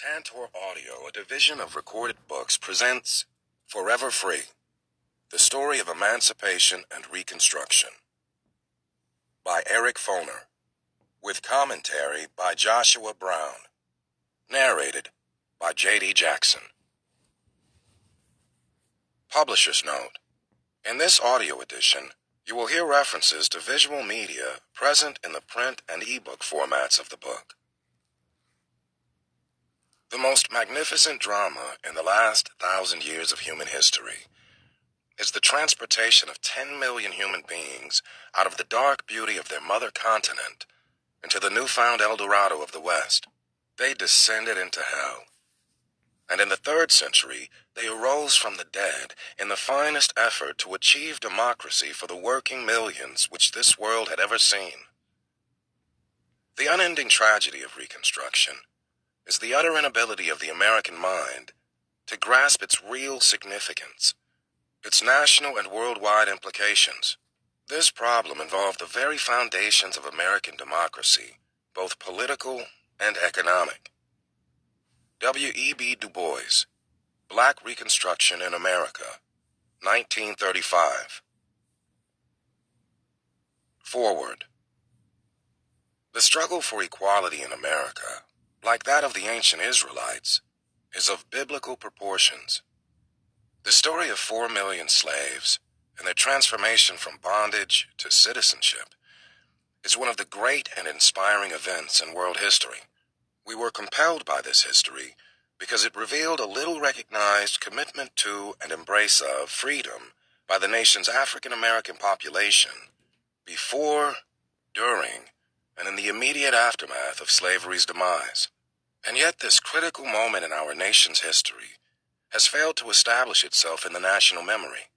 Tantor Audio, a division of recorded books, presents Forever Free The Story of Emancipation and Reconstruction by Eric Foner, with commentary by Joshua Brown, narrated by J.D. Jackson. Publisher's Note In this audio edition, you will hear references to visual media present in the print and ebook formats of the book. The most magnificent drama in the last thousand years of human history is the transportation of 10 million human beings out of the dark beauty of their mother continent into the newfound El Dorado of the West. They descended into hell. And in the third century, they arose from the dead in the finest effort to achieve democracy for the working millions which this world had ever seen. The unending tragedy of Reconstruction is the utter inability of the American mind to grasp its real significance, its national and worldwide implications. This problem involved the very foundations of American democracy, both political and economic. W.E.B. Du Bois, Black Reconstruction in America, 1935. Foreword. The struggle for equality in America like that of the ancient Israelites, is of biblical proportions. The story of four million slaves and their transformation from bondage to citizenship is one of the great and inspiring events in world history. We were compelled by this history because it revealed a little recognized commitment to and embrace of freedom by the nation's African American population before, during, and in the immediate aftermath of slavery's demise. And yet this critical moment in our nation's history has failed to establish itself in the national memory,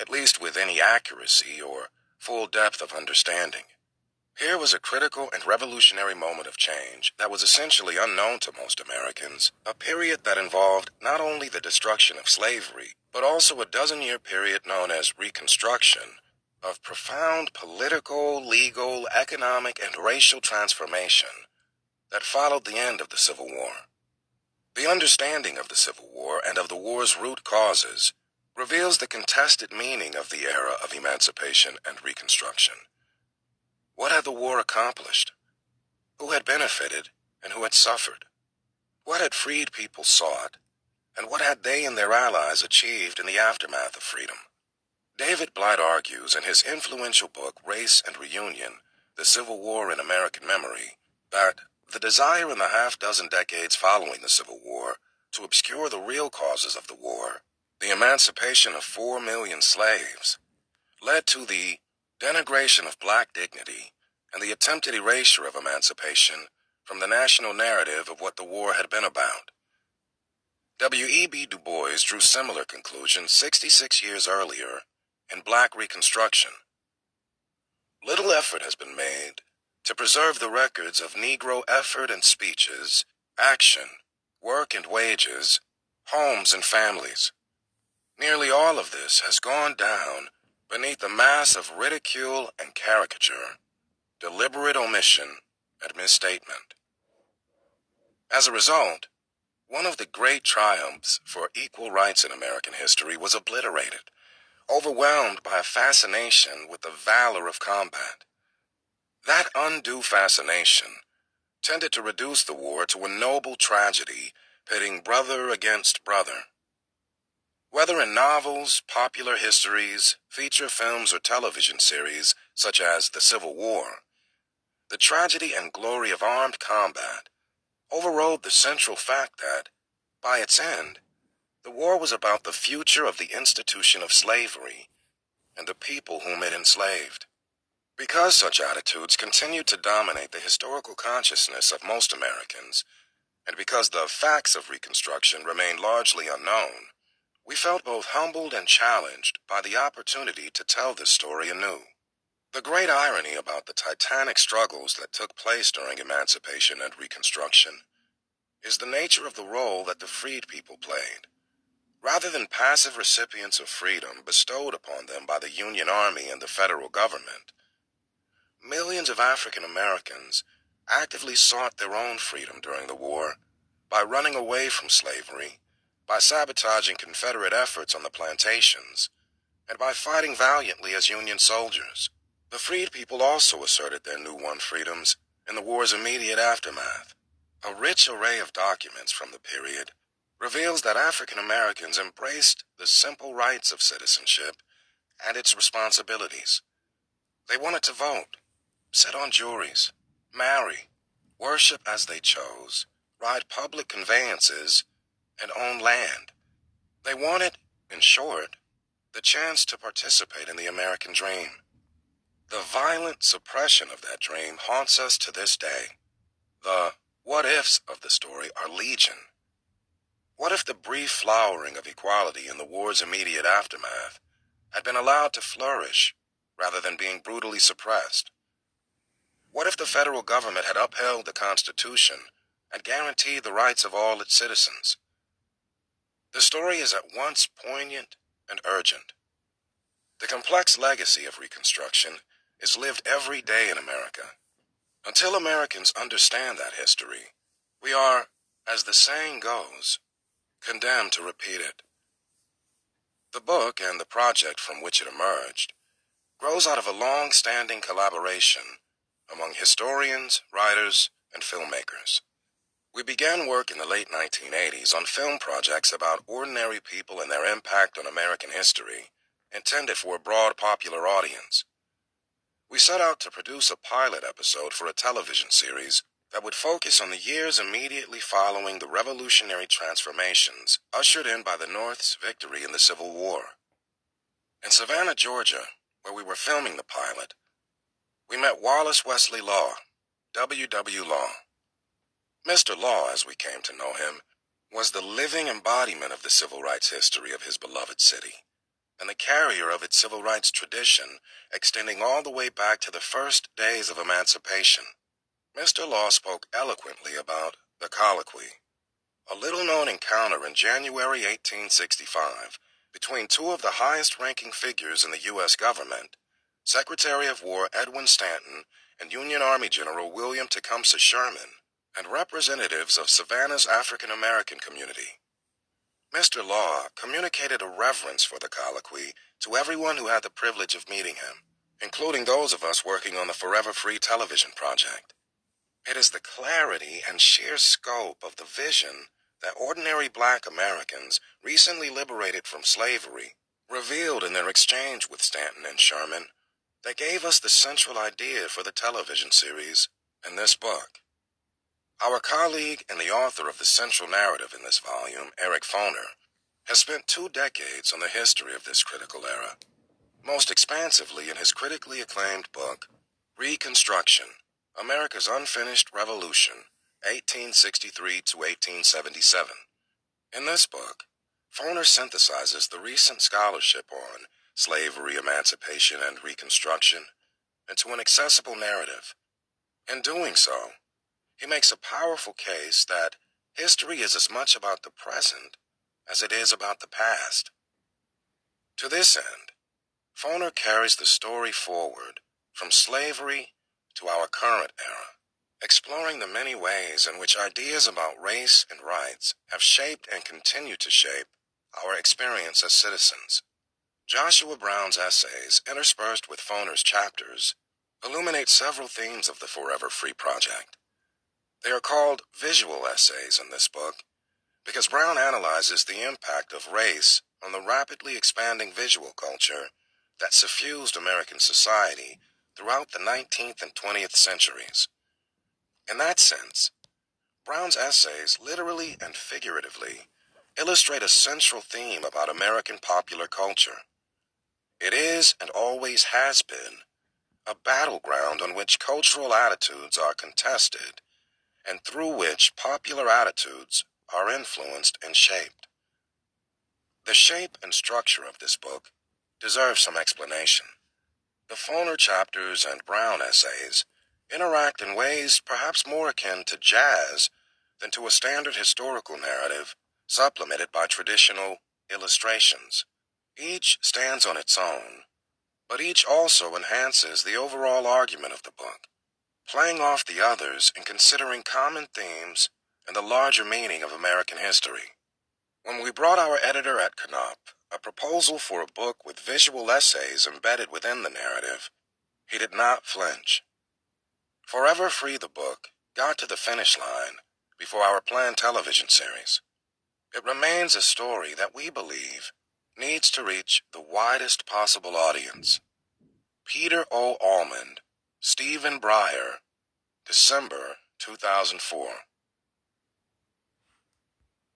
at least with any accuracy or full depth of understanding. Here was a critical and revolutionary moment of change that was essentially unknown to most Americans, a period that involved not only the destruction of slavery, but also a dozen year period known as Reconstruction, of profound political, legal, economic, and racial transformation that followed the end of the Civil War. The understanding of the Civil War and of the war's root causes reveals the contested meaning of the era of emancipation and reconstruction. What had the war accomplished? Who had benefited and who had suffered? What had freed people sought, and what had they and their allies achieved in the aftermath of freedom? David Blight argues in his influential book, Race and Reunion The Civil War in American Memory, that the desire in the half dozen decades following the Civil War to obscure the real causes of the war, the emancipation of four million slaves, led to the denigration of black dignity and the attempted erasure of emancipation from the national narrative of what the war had been about. W.E.B. Du Bois drew similar conclusions 66 years earlier in black reconstruction. Little effort has been made to preserve the records of Negro effort and speeches, action, work and wages, homes and families. Nearly all of this has gone down beneath the mass of ridicule and caricature, deliberate omission and misstatement. As a result, one of the great triumphs for equal rights in American history was obliterated overwhelmed by a fascination with the valor of combat. That undue fascination tended to reduce the war to a noble tragedy pitting brother against brother. Whether in novels, popular histories, feature films, or television series such as The Civil War, the tragedy and glory of armed combat overrode the central fact that, by its end, the war was about the future of the institution of slavery and the people whom it enslaved. Because such attitudes continued to dominate the historical consciousness of most Americans, and because the facts of Reconstruction remain largely unknown, we felt both humbled and challenged by the opportunity to tell this story anew. The great irony about the titanic struggles that took place during Emancipation and Reconstruction is the nature of the role that the freed people played. Rather than passive recipients of freedom bestowed upon them by the Union Army and the federal government, millions of African Americans actively sought their own freedom during the war by running away from slavery, by sabotaging Confederate efforts on the plantations, and by fighting valiantly as Union soldiers. The freed people also asserted their new won freedoms in the war's immediate aftermath. A rich array of documents from the period reveals that African Americans embraced the simple rights of citizenship and its responsibilities. They wanted to vote, sit on juries, marry, worship as they chose, ride public conveyances, and own land. They wanted, in short, the chance to participate in the American dream. The violent suppression of that dream haunts us to this day. The what ifs of the story are legion. What if the brief flowering of equality in the war's immediate aftermath had been allowed to flourish rather than being brutally suppressed? What if the federal government had upheld the Constitution and guaranteed the rights of all its citizens? The story is at once poignant and urgent. The complex legacy of Reconstruction is lived every day in America. Until Americans understand that history, we are, as the saying goes, condemned to repeat it. The book and the project from which it emerged grows out of a long-standing collaboration among historians, writers, and filmmakers. We began work in the late 1980s on film projects about ordinary people and their impact on American history, intended for a broad popular audience. We set out to produce a pilot episode for a television series that would focus on the years immediately following the revolutionary transformations ushered in by the North's victory in the Civil War. In Savannah, Georgia, where we were filming the pilot, we met Wallace Wesley Law, W. W. Law. Mr. Law, as we came to know him, was the living embodiment of the civil rights history of his beloved city, and the carrier of its civil rights tradition extending all the way back to the first days of emancipation. Mr. Law spoke eloquently about the colloquy, a little-known encounter in January 1865 between two of the highest-ranking figures in the U.S. government, Secretary of War Edwin Stanton and Union Army General William Tecumseh Sherman, and representatives of Savannah's African American community. Mr. Law communicated a reverence for the colloquy to everyone who had the privilege of meeting him, including those of us working on the Forever Free television project. It is the clarity and sheer scope of the vision that ordinary black Americans recently liberated from slavery revealed in their exchange with Stanton and Sherman that gave us the central idea for the television series and this book. Our colleague and the author of the central narrative in this volume, Eric Foner, has spent two decades on the history of this critical era, most expansively in his critically acclaimed book, Reconstruction America's Unfinished Revolution, 1863 to 1877. In this book, Foner synthesizes the recent scholarship on slavery, emancipation, and reconstruction into an accessible narrative. In doing so, he makes a powerful case that history is as much about the present as it is about the past. To this end, Foner carries the story forward from slavery to our current era, exploring the many ways in which ideas about race and rights have shaped and continue to shape our experience as citizens. Joshua Brown's essays, interspersed with Foner's chapters, illuminate several themes of the Forever Free Project. They are called visual essays in this book because Brown analyzes the impact of race on the rapidly expanding visual culture that suffused American society throughout the 19th and 20th centuries. In that sense, Brown's essays literally and figuratively illustrate a central theme about American popular culture. It is and always has been a battleground on which cultural attitudes are contested and through which popular attitudes are influenced and shaped. The shape and structure of this book deserve some explanation. The Foner chapters and Brown essays interact in ways perhaps more akin to jazz than to a standard historical narrative supplemented by traditional illustrations. Each stands on its own, but each also enhances the overall argument of the book, playing off the others and considering common themes and the larger meaning of American history. When we brought our editor at Knopf a proposal for a book with visual essays embedded within the narrative, he did not flinch. Forever Free the book got to the finish line before our planned television series. It remains a story that we believe needs to reach the widest possible audience. Peter O. Almond, Stephen Brier, December 2004.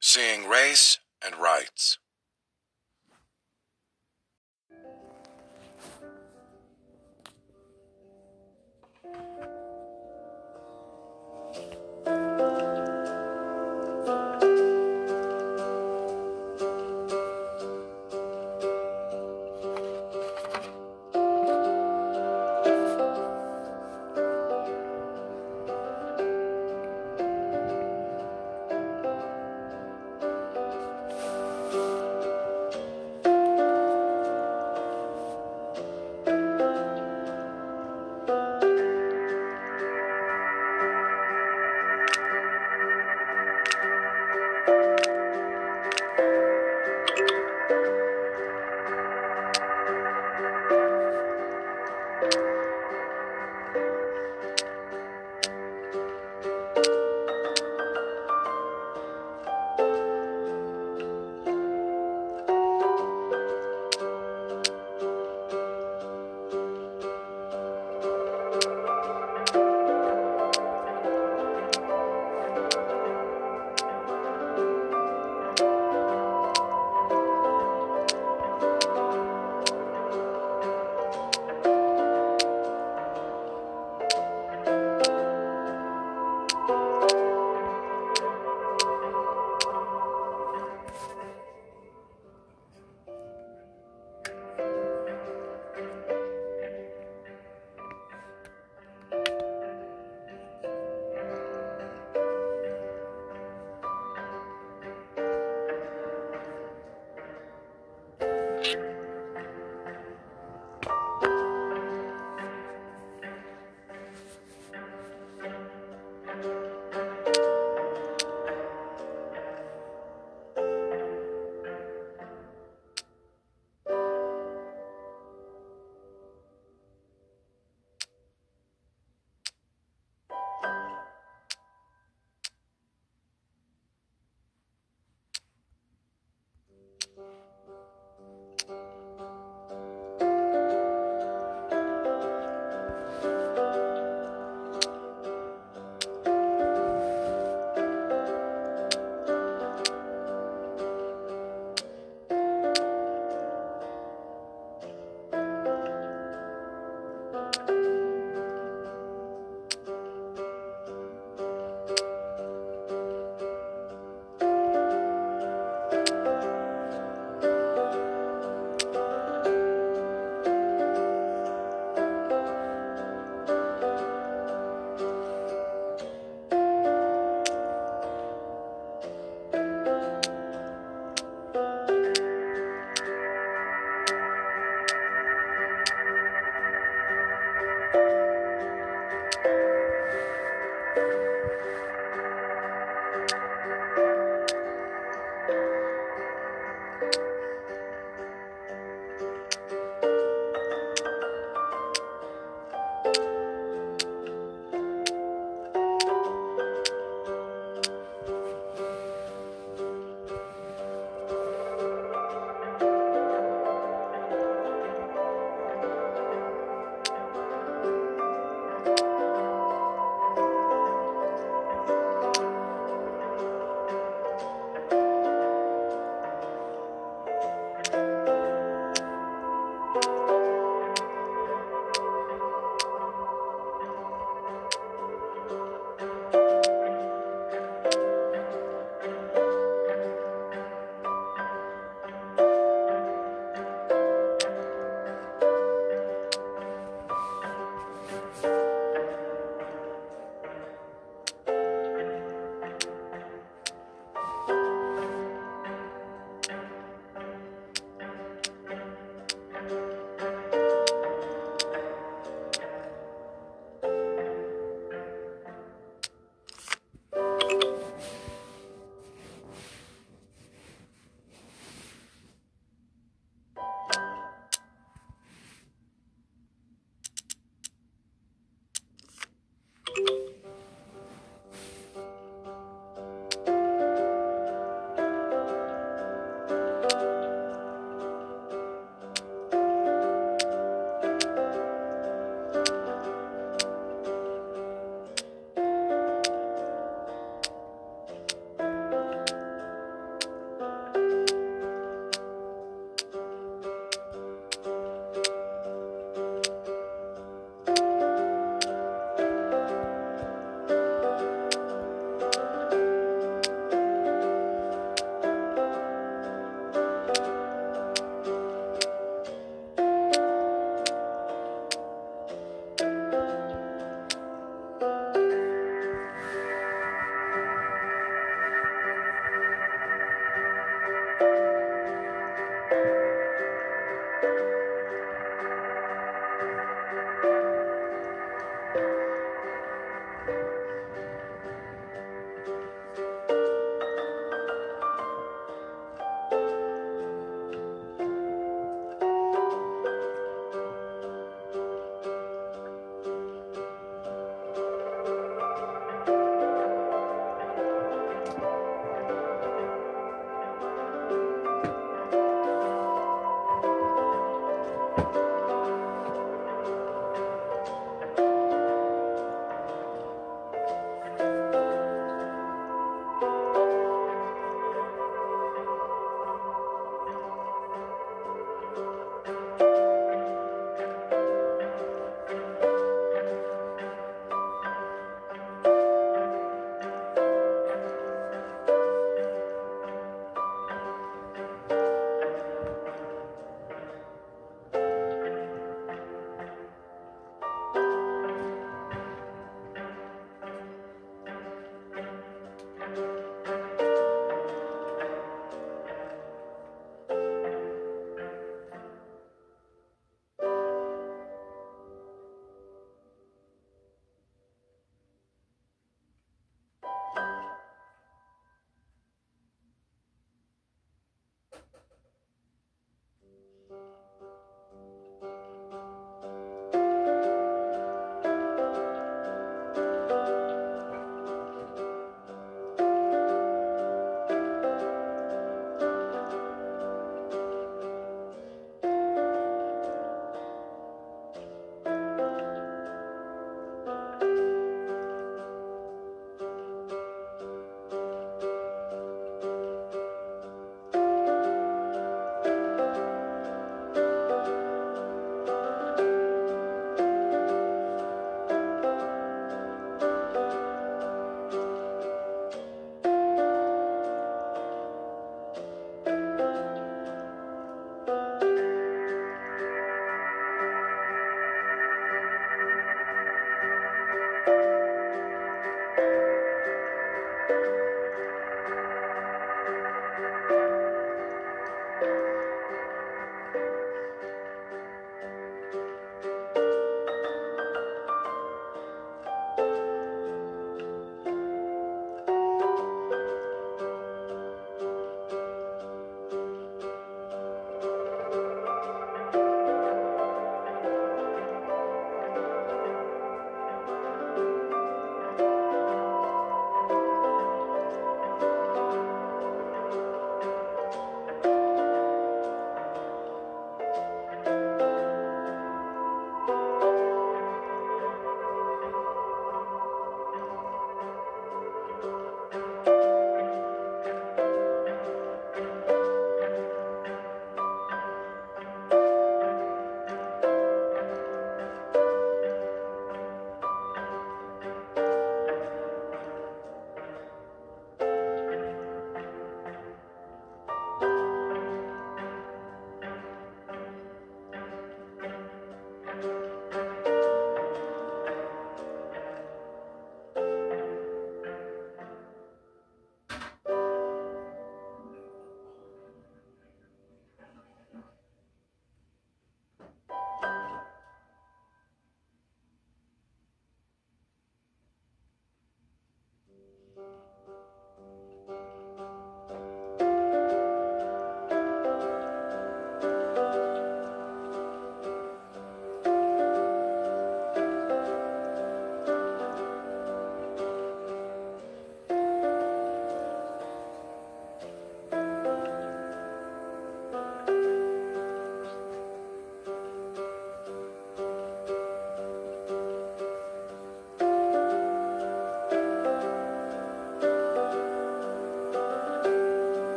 Seeing Race and Rights. Bye.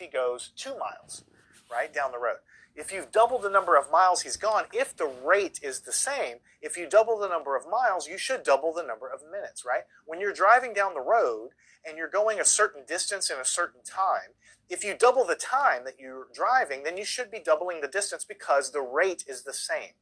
He goes two miles, right, down the road? If you've doubled the number of miles he's gone, if the rate is the same, if you double the number of miles, you should double the number of minutes, right? When you're driving down the road and you're going a certain distance in a certain time, if you double the time that you're driving, then you should be doubling the distance because the rate is the same.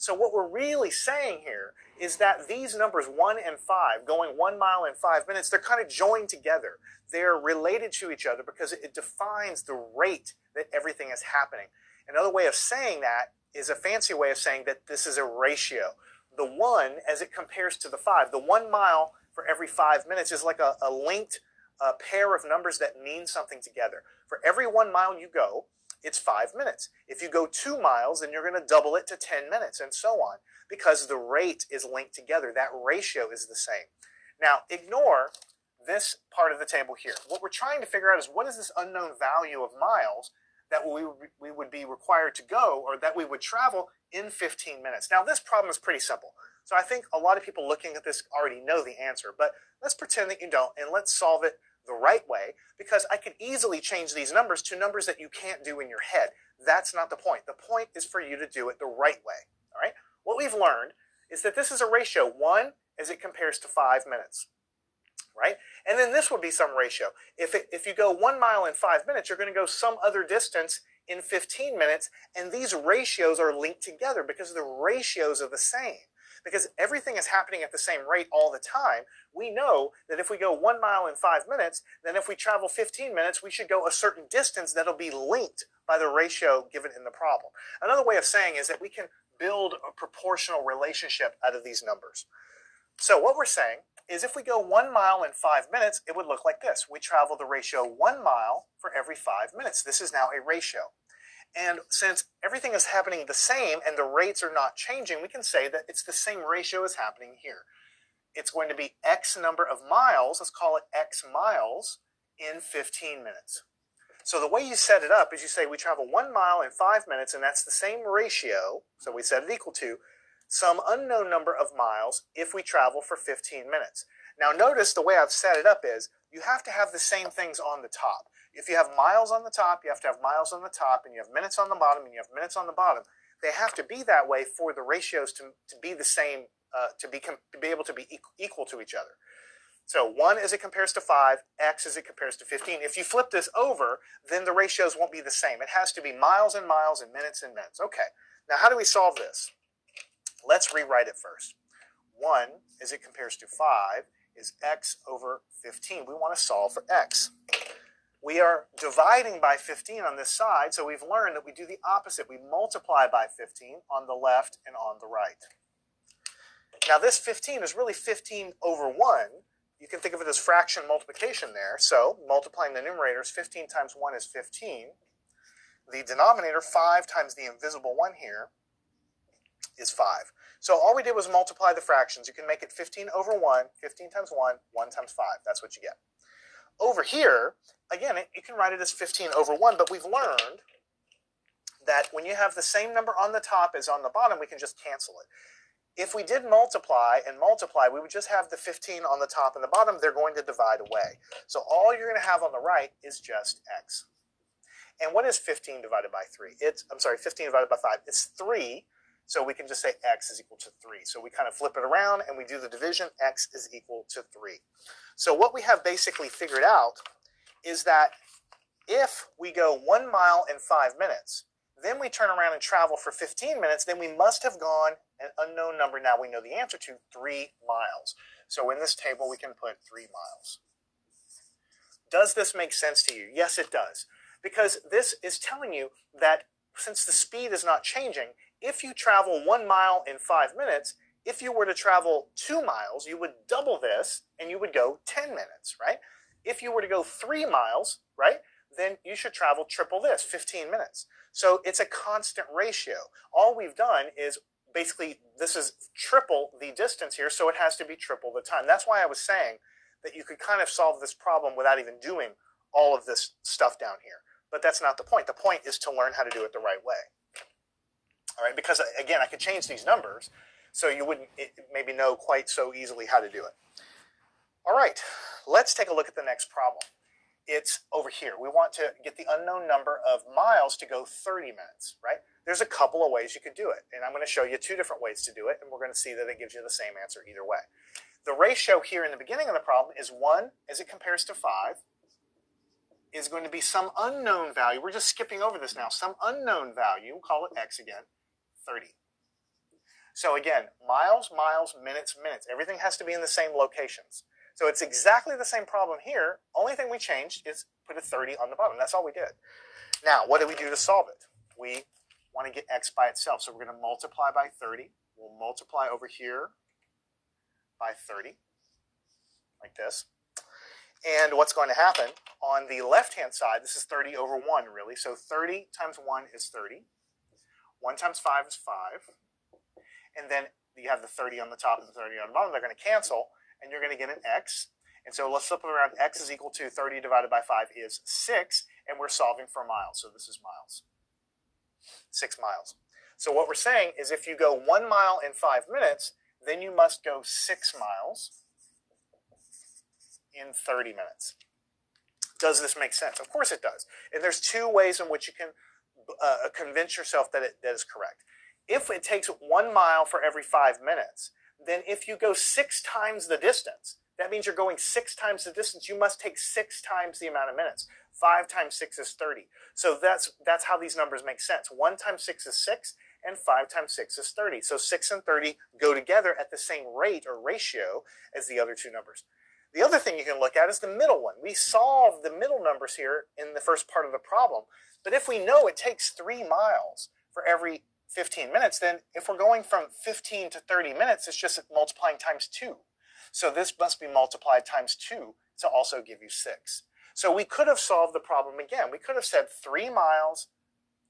So what we're really saying here is that these numbers one and five, going one mile in five minutes, they're kind of joined together. They're related to each other because it defines the rate that everything is happening. Another way of saying that is a fancy way of saying that this is a ratio. The one, as it compares to the five, the one mile for every five minutes is like a, a linked uh, pair of numbers that mean something together. For every one mile you go, it's five minutes. If you go two miles, then you're going to double it to 10 minutes and so on because the rate is linked together. That ratio is the same. Now, ignore this part of the table here. What we're trying to figure out is what is this unknown value of miles that we, we would be required to go or that we would travel in 15 minutes. Now, this problem is pretty simple. So I think a lot of people looking at this already know the answer, but let's pretend that you don't and let's solve it the right way because I could easily change these numbers to numbers that you can't do in your head. That's not the point. The point is for you to do it the right way. All right? What we've learned is that this is a ratio 1 as it compares to 5 minutes right? And then this would be some ratio. If, it, if you go one mile in five minutes, you're going to go some other distance in 15 minutes, and these ratios are linked together because the ratios are the same. Because everything is happening at the same rate all the time, we know that if we go one mile in five minutes, then if we travel 15 minutes, we should go a certain distance that'll be linked by the ratio given in the problem. Another way of saying is that we can build a proportional relationship out of these numbers. So what we're saying is if we go one mile in five minutes, it would look like this. We travel the ratio one mile for every five minutes. This is now a ratio. And since everything is happening the same and the rates are not changing, we can say that it's the same ratio as happening here. It's going to be X number of miles, let's call it X miles, in 15 minutes. So the way you set it up is you say we travel one mile in five minutes, and that's the same ratio, so we set it equal to some unknown number of miles if we travel for 15 minutes. Now notice the way I've set it up is you have to have the same things on the top. If you have miles on the top, you have to have miles on the top, and you have minutes on the bottom, and you have minutes on the bottom. They have to be that way for the ratios to, to be the same, uh, to, be to be able to be equal to each other. So 1 as it compares to 5, x as it compares to 15. If you flip this over, then the ratios won't be the same. It has to be miles and miles and minutes and minutes. Okay, now how do we solve this? Let's rewrite it first. 1, as it compares to 5, is x over 15. We want to solve for x. We are dividing by 15 on this side, so we've learned that we do the opposite. We multiply by 15 on the left and on the right. Now this 15 is really 15 over 1. You can think of it as fraction multiplication there. So multiplying the numerators, 15 times 1 is 15. The denominator, 5 times the invisible 1 here, is 5. So all we did was multiply the fractions. You can make it 15 over 1, 15 times 1, 1 times 5. That's what you get. Over here, again, you can write it as 15 over 1, but we've learned that when you have the same number on the top as on the bottom, we can just cancel it. If we did multiply and multiply, we would just have the 15 on the top and the bottom. They're going to divide away. So all you're going to have on the right is just x. And what is 15 divided by 3? It's, I'm sorry, 15 divided by 5. It's 3 so we can just say x is equal to 3. So we kind of flip it around and we do the division, x is equal to 3. So what we have basically figured out is that if we go one mile in five minutes, then we turn around and travel for 15 minutes, then we must have gone an unknown number now we know the answer to, 3 miles. So in this table we can put 3 miles. Does this make sense to you? Yes, it does. Because this is telling you that since the speed is not changing, if you travel one mile in five minutes, if you were to travel two miles, you would double this and you would go 10 minutes, right? If you were to go three miles, right, then you should travel triple this, 15 minutes. So it's a constant ratio. All we've done is basically this is triple the distance here, so it has to be triple the time. That's why I was saying that you could kind of solve this problem without even doing all of this stuff down here. But that's not the point. The point is to learn how to do it the right way. All right, because again, I could change these numbers, so you wouldn't maybe know quite so easily how to do it. All right, let's take a look at the next problem. It's over here. We want to get the unknown number of miles to go 30 minutes, right? There's a couple of ways you could do it, and I'm going to show you two different ways to do it, and we're going to see that it gives you the same answer either way. The ratio here in the beginning of the problem is 1 as it compares to 5, is going to be some unknown value. We're just skipping over this now. Some unknown value, we'll call it x again, 30. So again, miles, miles, minutes, minutes. Everything has to be in the same locations. So it's exactly the same problem here. Only thing we changed is put a 30 on the bottom. That's all we did. Now, what do we do to solve it? We want to get x by itself. So we're going to multiply by 30. We'll multiply over here by 30, like this. And what's going to happen on the left-hand side, this is 30 over 1, really. So 30 times 1 is 30. 1 times 5 is 5. And then you have the 30 on the top and the 30 on the bottom. They're going to cancel, and you're going to get an x. And so let's flip it around. x is equal to 30 divided by 5 is 6, and we're solving for miles. So this is miles. 6 miles. So what we're saying is if you go 1 mile in 5 minutes, then you must go 6 miles in 30 minutes. Does this make sense? Of course it does. And there's two ways in which you can uh, convince yourself that it that is correct. If it takes one mile for every five minutes, then if you go six times the distance, that means you're going six times the distance. You must take six times the amount of minutes. Five times six is 30. So that's, that's how these numbers make sense. One times six is six, and five times six is 30. So six and 30 go together at the same rate or ratio as the other two numbers. The other thing you can look at is the middle one. We solve the middle numbers here in the first part of the problem. But if we know it takes three miles for every 15 minutes, then if we're going from 15 to 30 minutes, it's just multiplying times two. So this must be multiplied times two to also give you six. So we could have solved the problem again. We could have said three miles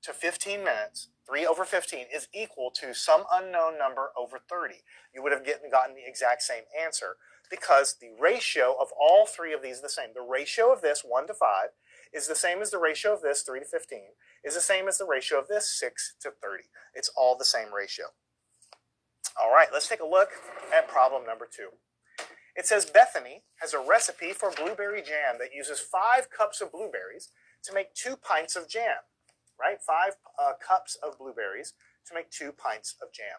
to 15 minutes, 3 over 15, is equal to some unknown number over 30. You would have gotten the exact same answer because the ratio of all three of these is the same. The ratio of this, 1 to 5, is the same as the ratio of this, 3 to 15, is the same as the ratio of this, 6 to 30. It's all the same ratio. All right, let's take a look at problem number 2. It says Bethany has a recipe for blueberry jam that uses 5 cups of blueberries to make 2 pints of jam, right? 5 uh, cups of blueberries to make 2 pints of jam.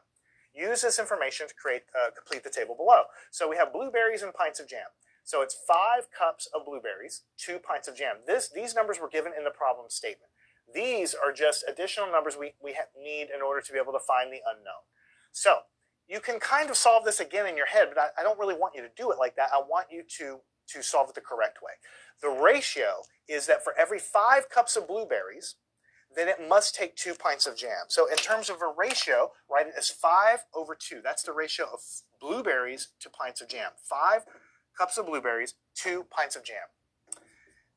Use this information to create uh, complete the table below. So we have blueberries and pints of jam. So it's five cups of blueberries, two pints of jam. This, these numbers were given in the problem statement. These are just additional numbers we, we need in order to be able to find the unknown. So you can kind of solve this again in your head, but I, I don't really want you to do it like that. I want you to, to solve it the correct way. The ratio is that for every five cups of blueberries, then it must take two pints of jam. So in terms of a ratio, write it as 5 over 2. That's the ratio of blueberries to pints of jam. 5 cups of blueberries, 2 pints of jam.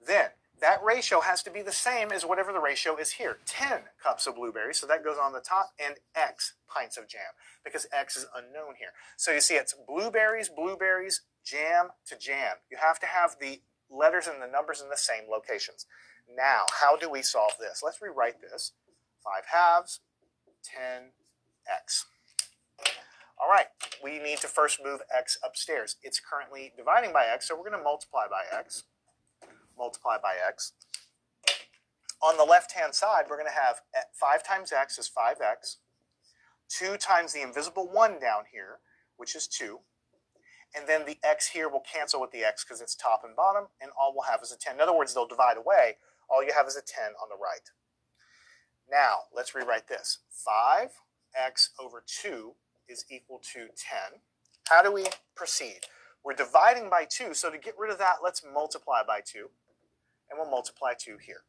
Then that ratio has to be the same as whatever the ratio is here. 10 cups of blueberries, so that goes on the top, and X pints of jam, because X is unknown here. So you see it's blueberries, blueberries, jam to jam. You have to have the letters and the numbers in the same locations. Now, how do we solve this? Let's rewrite this. 5 halves, 10x. All right, we need to first move x upstairs. It's currently dividing by x, so we're going to multiply by x. Multiply by x. On the left-hand side, we're going to have 5 times x is 5x. 2 times the invisible 1 down here, which is 2 and then the x here will cancel with the x because it's top and bottom, and all we'll have is a 10. In other words, they'll divide away. All you have is a 10 on the right. Now, let's rewrite this. 5x over 2 is equal to 10. How do we proceed? We're dividing by 2, so to get rid of that, let's multiply by 2. And we'll multiply 2 here.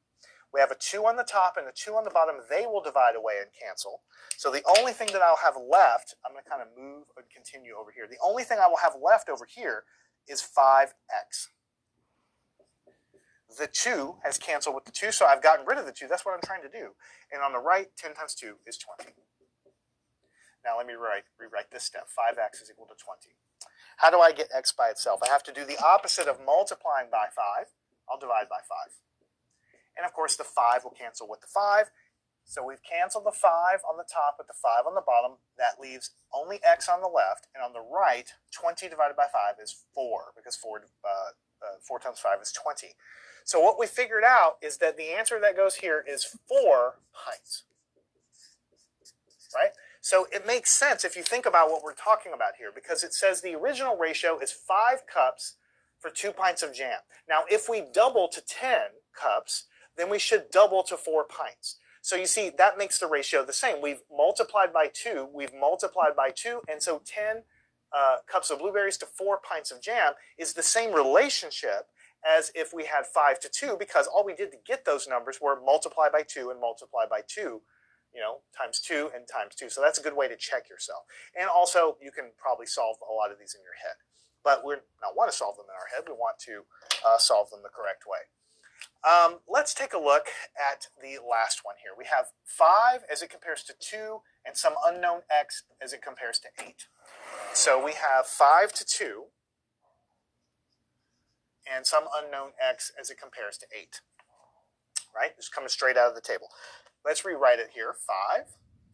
We have a 2 on the top and a 2 on the bottom. They will divide away and cancel. So the only thing that I'll have left, I'm going to kind of move and continue over here. The only thing I will have left over here is 5x. The 2 has canceled with the 2, so I've gotten rid of the 2. That's what I'm trying to do. And on the right, 10 times 2 is 20. Now let me write, rewrite this step. 5x is equal to 20. How do I get x by itself? I have to do the opposite of multiplying by 5. I'll divide by 5. And of course, the 5 will cancel with the 5. So we've canceled the 5 on the top with the 5 on the bottom. That leaves only x on the left. And on the right, 20 divided by 5 is 4, because 4, uh, uh, 4 times 5 is 20. So what we figured out is that the answer that goes here is 4 pints. Right? So it makes sense if you think about what we're talking about here, because it says the original ratio is 5 cups for 2 pints of jam. Now, if we double to 10 cups, then we should double to 4 pints. So you see, that makes the ratio the same. We've multiplied by 2, we've multiplied by 2, and so 10 uh, cups of blueberries to 4 pints of jam is the same relationship as if we had 5 to 2, because all we did to get those numbers were multiply by 2 and multiply by 2, you know, times 2 and times 2. So that's a good way to check yourself. And also, you can probably solve a lot of these in your head. But we don't want to solve them in our head. We want to uh, solve them the correct way. Um, let's take a look at the last one here. We have 5 as it compares to 2 and some unknown x as it compares to 8. So we have 5 to 2 and some unknown x as it compares to 8. Right? Just coming straight out of the table. Let's rewrite it here. 5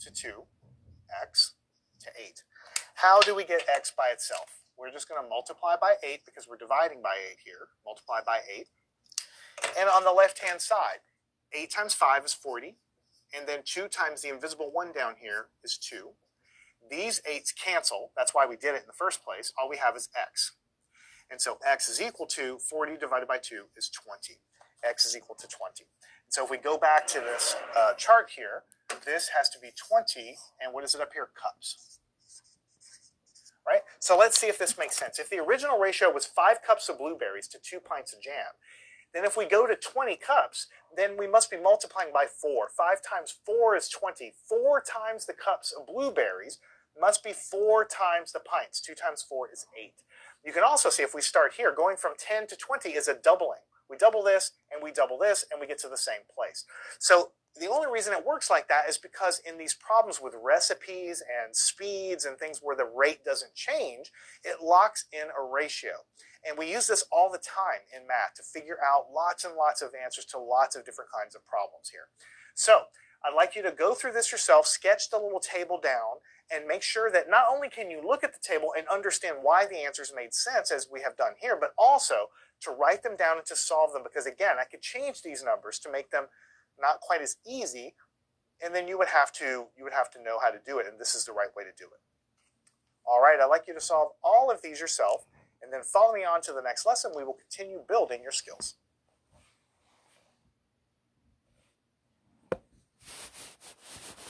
to 2, x to 8. How do we get x by itself? We're just going to multiply by 8 because we're dividing by 8 here. Multiply by 8. And on the left-hand side, 8 times 5 is 40. And then 2 times the invisible 1 down here is 2. These 8s cancel. That's why we did it in the first place. All we have is x. And so x is equal to 40 divided by 2 is 20. x is equal to 20. And so if we go back to this uh, chart here, this has to be 20. And what is it up here? Cups. Right? So let's see if this makes sense. If the original ratio was 5 cups of blueberries to 2 pints of jam, then if we go to 20 cups, then we must be multiplying by 4. 5 times 4 is 20. 4 times the cups of blueberries must be 4 times the pints. 2 times 4 is 8. You can also see if we start here, going from 10 to 20 is a doubling. We double this, and we double this, and we get to the same place. So the only reason it works like that is because in these problems with recipes and speeds and things where the rate doesn't change, it locks in a ratio. And we use this all the time in math to figure out lots and lots of answers to lots of different kinds of problems here. So I'd like you to go through this yourself, sketch the little table down, and make sure that not only can you look at the table and understand why the answers made sense as we have done here, but also to write them down and to solve them because again, I could change these numbers to make them not quite as easy, and then you would have to you would have to know how to do it, and this is the right way to do it. All right, I'd like you to solve all of these yourself. And then follow me on to the next lesson, we will continue building your skills.